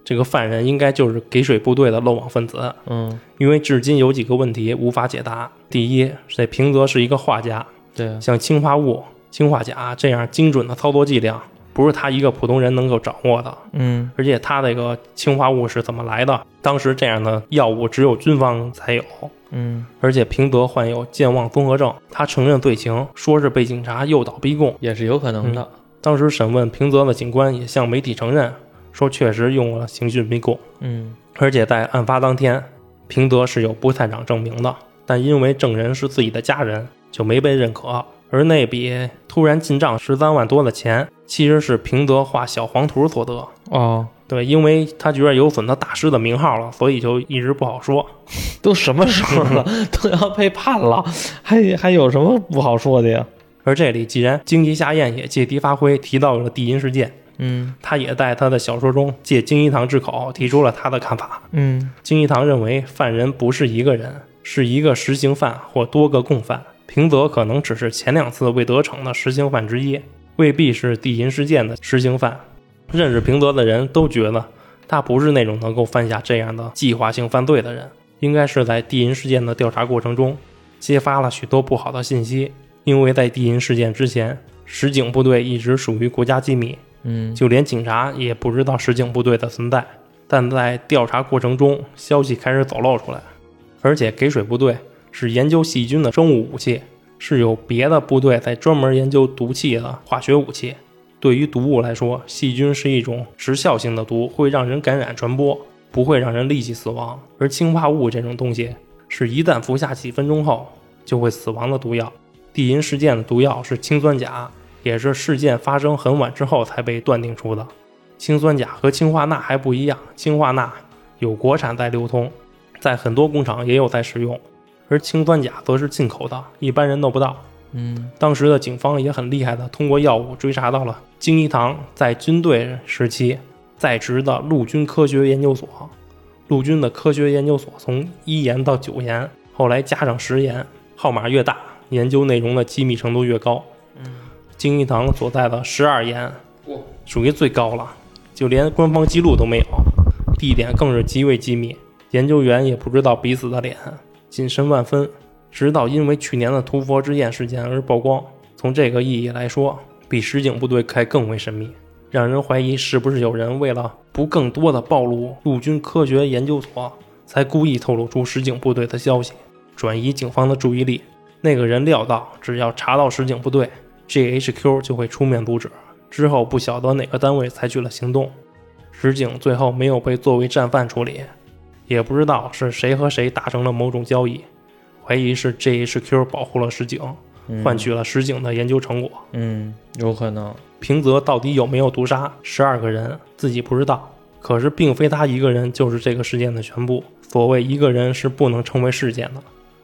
[SPEAKER 2] 这个犯人应该就是给水部队的漏网分子，
[SPEAKER 1] 嗯，
[SPEAKER 2] 因为至今有几个问题无法解答。第一，这平泽是一个画家，
[SPEAKER 1] 对，
[SPEAKER 2] 像氰化物、氰化钾这样精准的操作剂量，不是他一个普通人能够掌握的。
[SPEAKER 1] 嗯
[SPEAKER 2] 而且他那个氰化物是怎么来的？当时这样的药物只有军方才有。
[SPEAKER 1] 嗯，
[SPEAKER 2] 而且平泽患有健忘综合症，他承认罪行，说是被警察诱导逼供。
[SPEAKER 1] 也是有可能的。
[SPEAKER 2] 当时审问平泽的警官也向媒体承认，说确实用了刑讯逼供。
[SPEAKER 1] 嗯
[SPEAKER 2] 而且在案发当天，平泽是有不在场证明的，但因为证人是自己的家人，就没被认可。而那笔突然进账十三万多的钱，其实是平泽画小黄图所得。
[SPEAKER 1] 哦，
[SPEAKER 2] 对，因为他觉得有损他大师的名号了，所以就一直不好说。
[SPEAKER 1] 都什么时候了，都要被判了，还还有什么不好说的呀？
[SPEAKER 2] 而这里既然荆棘下彦也借题发挥，提到了地银事件，
[SPEAKER 1] 嗯
[SPEAKER 2] 他也在他的小说中借金一堂之口提出了他的看法。
[SPEAKER 1] 嗯
[SPEAKER 2] 金一堂认为犯人不是一个人，是一个实行犯或多个共犯。平泽可能只是前两次未得逞的实行犯之一，未必是地银事件的实行犯。认识平泽的人都觉得他不是那种能够犯下这样的计划性犯罪的人，应该是在地银事件的调查过程中揭发了许多不好的信息。因为在地银事件之前，实警部队一直属于国家机密，
[SPEAKER 1] 嗯
[SPEAKER 2] 就连警察也不知道实警部队的存在。但在调查过程中，消息开始走漏出来，而且给水部队是研究细菌的生物武器，是有别的部队在专门研究毒气的化学武器。对于毒物来说，细菌是一种时效性的毒，会让人感染传播，不会让人立即死亡。而氰化物这种东西，是一旦服下几分钟后就会死亡的毒药。地银事件的毒药是氰酸钾，也是事件发生很晚之后才被断定出的。氰酸钾和氰化钠还不一样，氰化钠有国产在流通，在很多工厂也有在使用，而氰酸钾则是进口的，一般人弄不到。
[SPEAKER 1] 嗯
[SPEAKER 2] 当时的警方也很厉害的，通过药物追查到了京一堂在军队时期在职的陆军科学研究所。陆军的科学研究所从一研到九研，后来加上十研，号码越大，研究内容的机密程度越高。
[SPEAKER 1] 嗯，
[SPEAKER 2] 京一堂所在的十二研，属于最高了，就连官方记录都没有，地点更是极为机密，研究员也不知道彼此的脸，谨慎万分。直到因为去年的屠佛之宴事件而曝光，从这个意义来说，比实景部队还更为神秘，让人怀疑是不是有人为了不更多的暴露陆军科学研究所，才故意透露出实景部队的消息，转移警方的注意力。那个人料到，只要查到实景部队，GHQ 就会出面阻止。之后不晓得哪个单位采取了行动，实景最后没有被作为战犯处理，也不知道是谁和谁达成了某种交易，怀疑是 GHQ 保护了石井，
[SPEAKER 1] 嗯
[SPEAKER 2] 换取了石井的研究成果。
[SPEAKER 1] 嗯，有可能。
[SPEAKER 2] 平泽到底有没有毒杀十二个人，自己不知道。可是并非他一个人就是这个事件的全部。所谓一个人是不能称为事件的。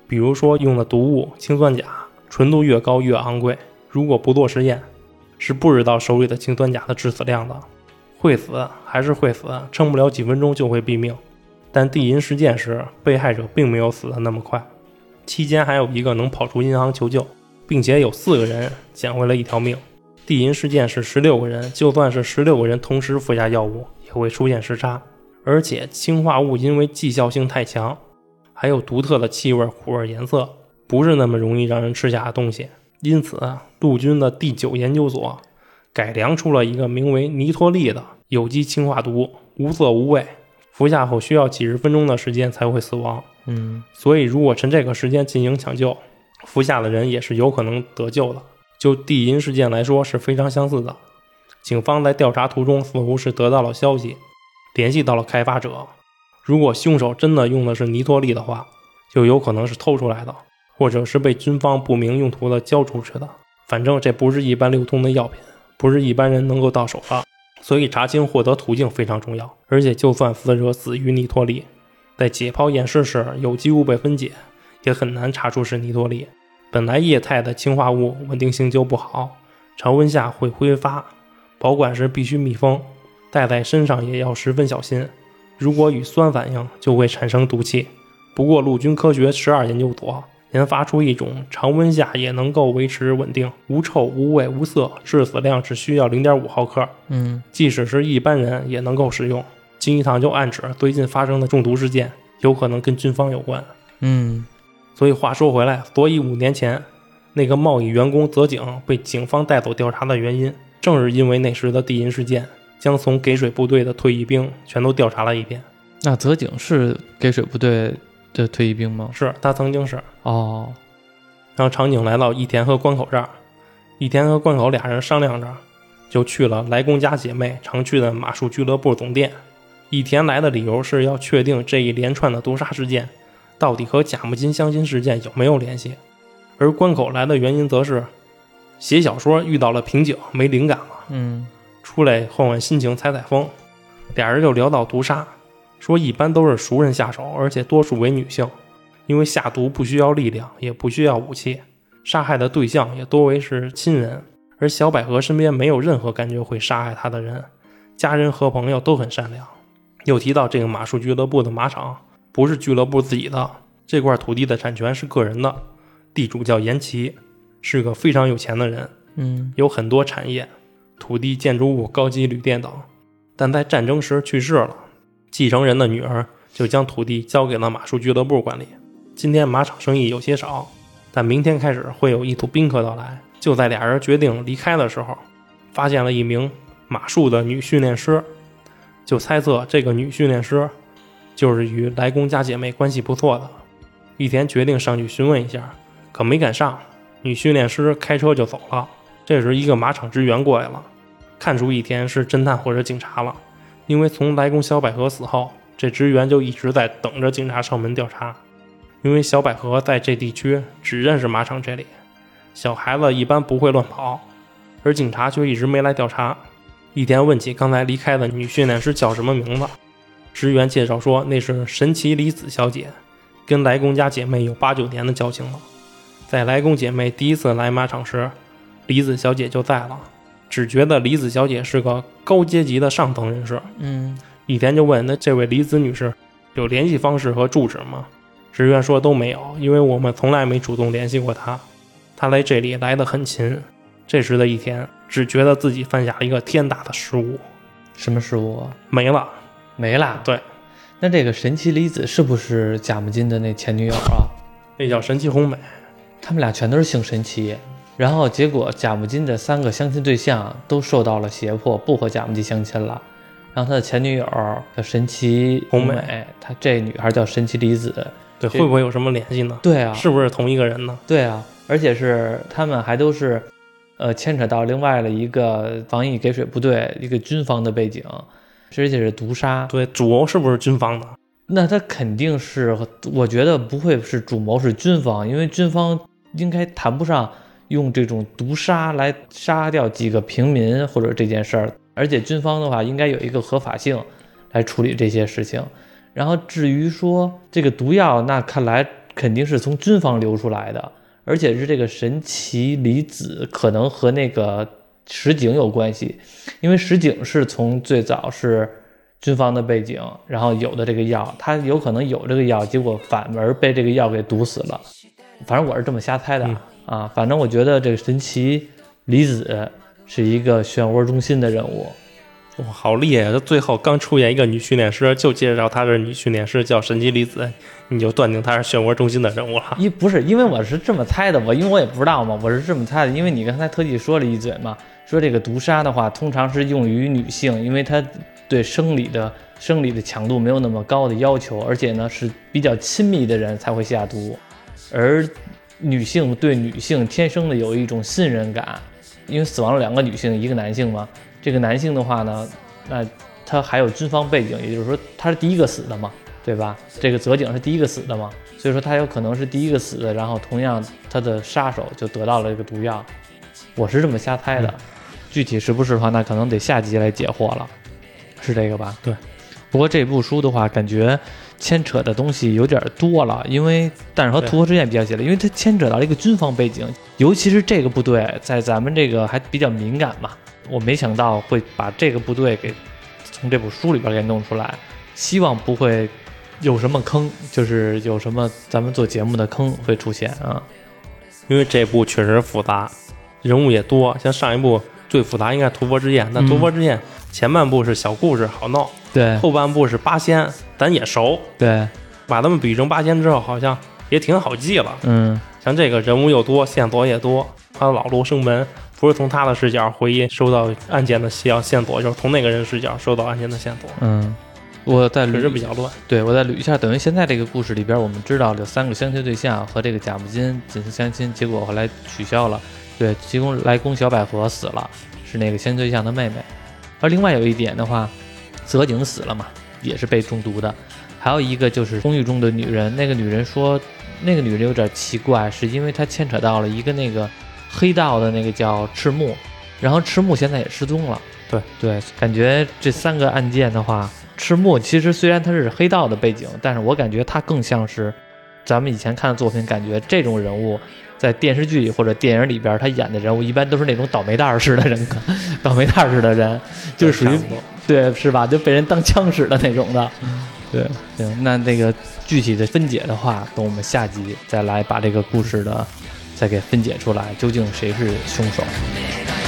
[SPEAKER 2] 比如说用的毒物氰酸钾，纯度越高越昂贵，如果不做实验，是不知道手里的氰酸钾的致死量的。会死还是会死，撑不了几分钟就会毙命。但地银事件时，被害者并没有死得那么快，期间还有一个能跑出银行求救，并且有四个人捡回了一条命。地银事件是十六个人，就算是十六个人同时服下药物，也会出现时差。而且氰化物因为绩效性太强，还有独特的气味、苦味、颜色，不是那么容易让人吃下的东西。因此，陆军的第九研究所改良出了一个名为尼托利的有机氰化毒，无色无味，服下后需要几十分钟的时间才会死亡。
[SPEAKER 1] 嗯
[SPEAKER 2] 所以，如果趁这个时间进行抢救，服下的人也是有可能得救的。就地银事件来说是非常相似的。警方在调查途中似乎是得到了消息，联系到了开发者。如果凶手真的用的是尼托利的话，就有可能是偷出来的，或者是被军方不明用途的交出去的。反正这不是一般流通的药品，不是一般人能够到手的。所以查清获得途径非常重要。而且，就算死者死于尼托利，在解剖验尸时有机物被分解，也很难查出是尼托利。本来液态的氰化物稳定性就不好，常温下会挥发，保管时必须密封，带在身上也要十分小心。如果与酸反应，就会产生毒气。不过，陆军科学十二研究所研发出一种常温下也能够维持稳定、无臭、无味、无色，致死量只需要零点五毫克，
[SPEAKER 1] 嗯
[SPEAKER 2] 即使是一般人也能够使用。金一堂就暗指最近发生的中毒事件有可能跟军方有关。
[SPEAKER 1] 嗯
[SPEAKER 2] 所以话说回来，所以五年前那个贸易员工泽井被警方带走调查的原因，正是因为那时的地银事件，将从给水部队的退役兵全都调查了一遍。
[SPEAKER 1] 那泽井是给水部队的退役兵吗？
[SPEAKER 2] 是他曾经是，
[SPEAKER 1] 哦，
[SPEAKER 2] 然后场景来到义田和关口这儿，义田和关口俩人商量着，就去了来公家姐妹常去的马术俱乐部总店。义田来的理由是要确定这一连串的毒杀事件到底和甲木金相亲事件有没有联系，而关口来的原因则是写小说遇到了瓶颈，没灵感了，
[SPEAKER 1] 嗯
[SPEAKER 2] 出来换换心情，采采风。俩人就聊到毒杀，说一般都是熟人下手，而且多数为女性，因为下毒不需要力量，也不需要武器，杀害的对象也多为是亲人。而小百合身边没有任何感觉会杀害她的人，家人和朋友都很善良。又提到这个马术俱乐部的马场不是俱乐部自己的，这块土地的产权是个人的，地主叫严崎，是个非常有钱的人，
[SPEAKER 1] 嗯
[SPEAKER 2] 有很多产业，土地、建筑物、高级旅店等。但在战争时去世了，继承人的女儿就将土地交给了马术俱乐部管理。今天马场生意有些少，但明天开始会有一组宾客到来。就在俩人决定离开的时候，发现了一名马术的女训练师，就猜测这个女训练师就是与来公家姐妹关系不错的。玉田决定上去询问一下，可没赶上，女训练师开车就走了。这时，一个马场职员过来了，看出一田是侦探或者警察了，因为从来公小百合死后，这职员就一直在等着警察上门调查。因为小百合在这地区只认识马场这里，小孩子一般不会乱跑，而警察却一直没来调查。一天问起刚才离开的女训练师叫什么名字，职员介绍说那是神奇离子小姐，跟来公家姐妹有八九年的交情了。在来公姐妹第一次来马场时，离子小姐就在了，只觉得离子小姐是个高阶级的上层人士。
[SPEAKER 1] 嗯，
[SPEAKER 2] 一天就问那这位离子女士有联系方式和住址吗？职员说都没有，因为我们从来没主动联系过她。她来这里来得很勤。这时的一天，只觉得自己犯下了一个天大的失误，
[SPEAKER 1] 什么失误啊？
[SPEAKER 2] 没了。
[SPEAKER 1] 没了。
[SPEAKER 2] 对，
[SPEAKER 1] 那这个神奇离子是不是贾木金的那前女友啊？
[SPEAKER 2] 那叫神奇红美。
[SPEAKER 1] 他们俩全都是姓神奇，然后结果贾木金的三个相亲对象都受到了胁迫，不和贾木金相亲了。然后他的前女友叫神奇
[SPEAKER 2] 红美
[SPEAKER 1] 美，他这女孩叫神奇离子。
[SPEAKER 2] 对，会不会有什么联系呢？
[SPEAKER 1] 对啊，
[SPEAKER 2] 是不是同一个人呢？
[SPEAKER 1] 对啊，而且是他们还都是，呃，牵扯到另外的一个防疫给水部队一个军方的背景，而且是毒杀。
[SPEAKER 2] 对，主谋是不是军方的？
[SPEAKER 1] 那他肯定是，我觉得不会是主谋是军方，因为军方应该谈不上用这种毒杀来杀掉几个平民或者这件事儿，而且军方的话应该有一个合法性来处理这些事情。然后至于说这个毒药，那看来肯定是从军方流出来的，而且是这个神奇离子可能和那个石井有关系，因为石井是从最早是军方的背景，然后有的这个药，他有可能有这个药，结果反而被这个药给毒死了。反正我是这么瞎猜的、
[SPEAKER 2] 嗯
[SPEAKER 1] 啊，反正我觉得这个神奇离子是一个漩涡中心的人物。
[SPEAKER 2] 哇，好厉害他！最后刚出现一个女训练师，就介绍她是女训练师，叫神奇离子，你就断定她是漩涡中心的人物了。
[SPEAKER 1] 一不是因为我是这么猜的，我因为我也不知道嘛，我是这么猜的，因为你刚才特地说了一嘴嘛，说这个毒杀的话，通常是用于女性，因为她对生理的生理的强度没有那么高的要求，而且呢是比较亲密的人才会下毒，而女性对女性天生的有一种信任感，因为死亡了两个女性，一个男性嘛，这个男性的话呢，那他还有军方背景，也就是说他是第一个死的嘛，对吧？这个泽井是第一个死的嘛，所以说他有可能是第一个死的，然后同样他的杀手就得到了这个毒药，我是这么瞎猜的，具体是不是的话，那可能得下集来解惑了，是这个吧？
[SPEAKER 2] 对。
[SPEAKER 1] 不过这部书的话，感觉牵扯的东西有点多了，因为但是和
[SPEAKER 2] 对
[SPEAKER 1] 屠河之剑比较起来，因为它牵扯到了一个军方背景，尤其是这个部队在咱们这个还比较敏感嘛，我没想到会把这个部队给从这部书里边给弄出来，希望不会有什么坑，就是有什么咱们做节目的坑会出现啊。
[SPEAKER 2] 因为这部确实复杂，人物也多。像上一部最复杂应该是《屠佛之焰》，但
[SPEAKER 1] 嗯《
[SPEAKER 2] 屠佛之焰》前半部是小故事好闹，
[SPEAKER 1] 对
[SPEAKER 2] 后半部是八仙，咱也熟，
[SPEAKER 1] 对，
[SPEAKER 2] 把他们比成八仙之后，好像也挺好记了。
[SPEAKER 1] 嗯
[SPEAKER 2] 像这个人物又多，线索也多。他老罗生门不是从他的视角回忆收到案件的线线索，就是从那个人视角收到案件的线索，
[SPEAKER 1] 嗯，我再捋
[SPEAKER 2] 比较乱。
[SPEAKER 1] 对我再捋一下，等于现在这个故事里边，我们知道有三个相亲对象和这个贾木金进行相亲，结果后来取消了。对，其中来宫小百合死了，是那个相亲对象的妹妹。而另外有一点的话，泽井死了嘛，也是被中毒的。还有一个就是公寓中的女人，那个女人说，那个女人有点奇怪，是因为她牵扯到了一个那个黑道的那个叫赤木，然后赤木现在也失踪了。
[SPEAKER 2] 对
[SPEAKER 1] 对，感觉这三个案件的话，赤木其实虽然他是黑道的背景，但是我感觉他更像是咱们以前看的作品，感觉这种人物在电视剧里或者电影里边，他演的人物一般都是那种倒霉蛋儿似的人，倒霉蛋儿似的人，就是属于对是吧？就被人当枪使的那种的。对，行，那那个具体的分解的话，等我们下集再来把这个故事的再给分解出来，究竟谁是凶手。「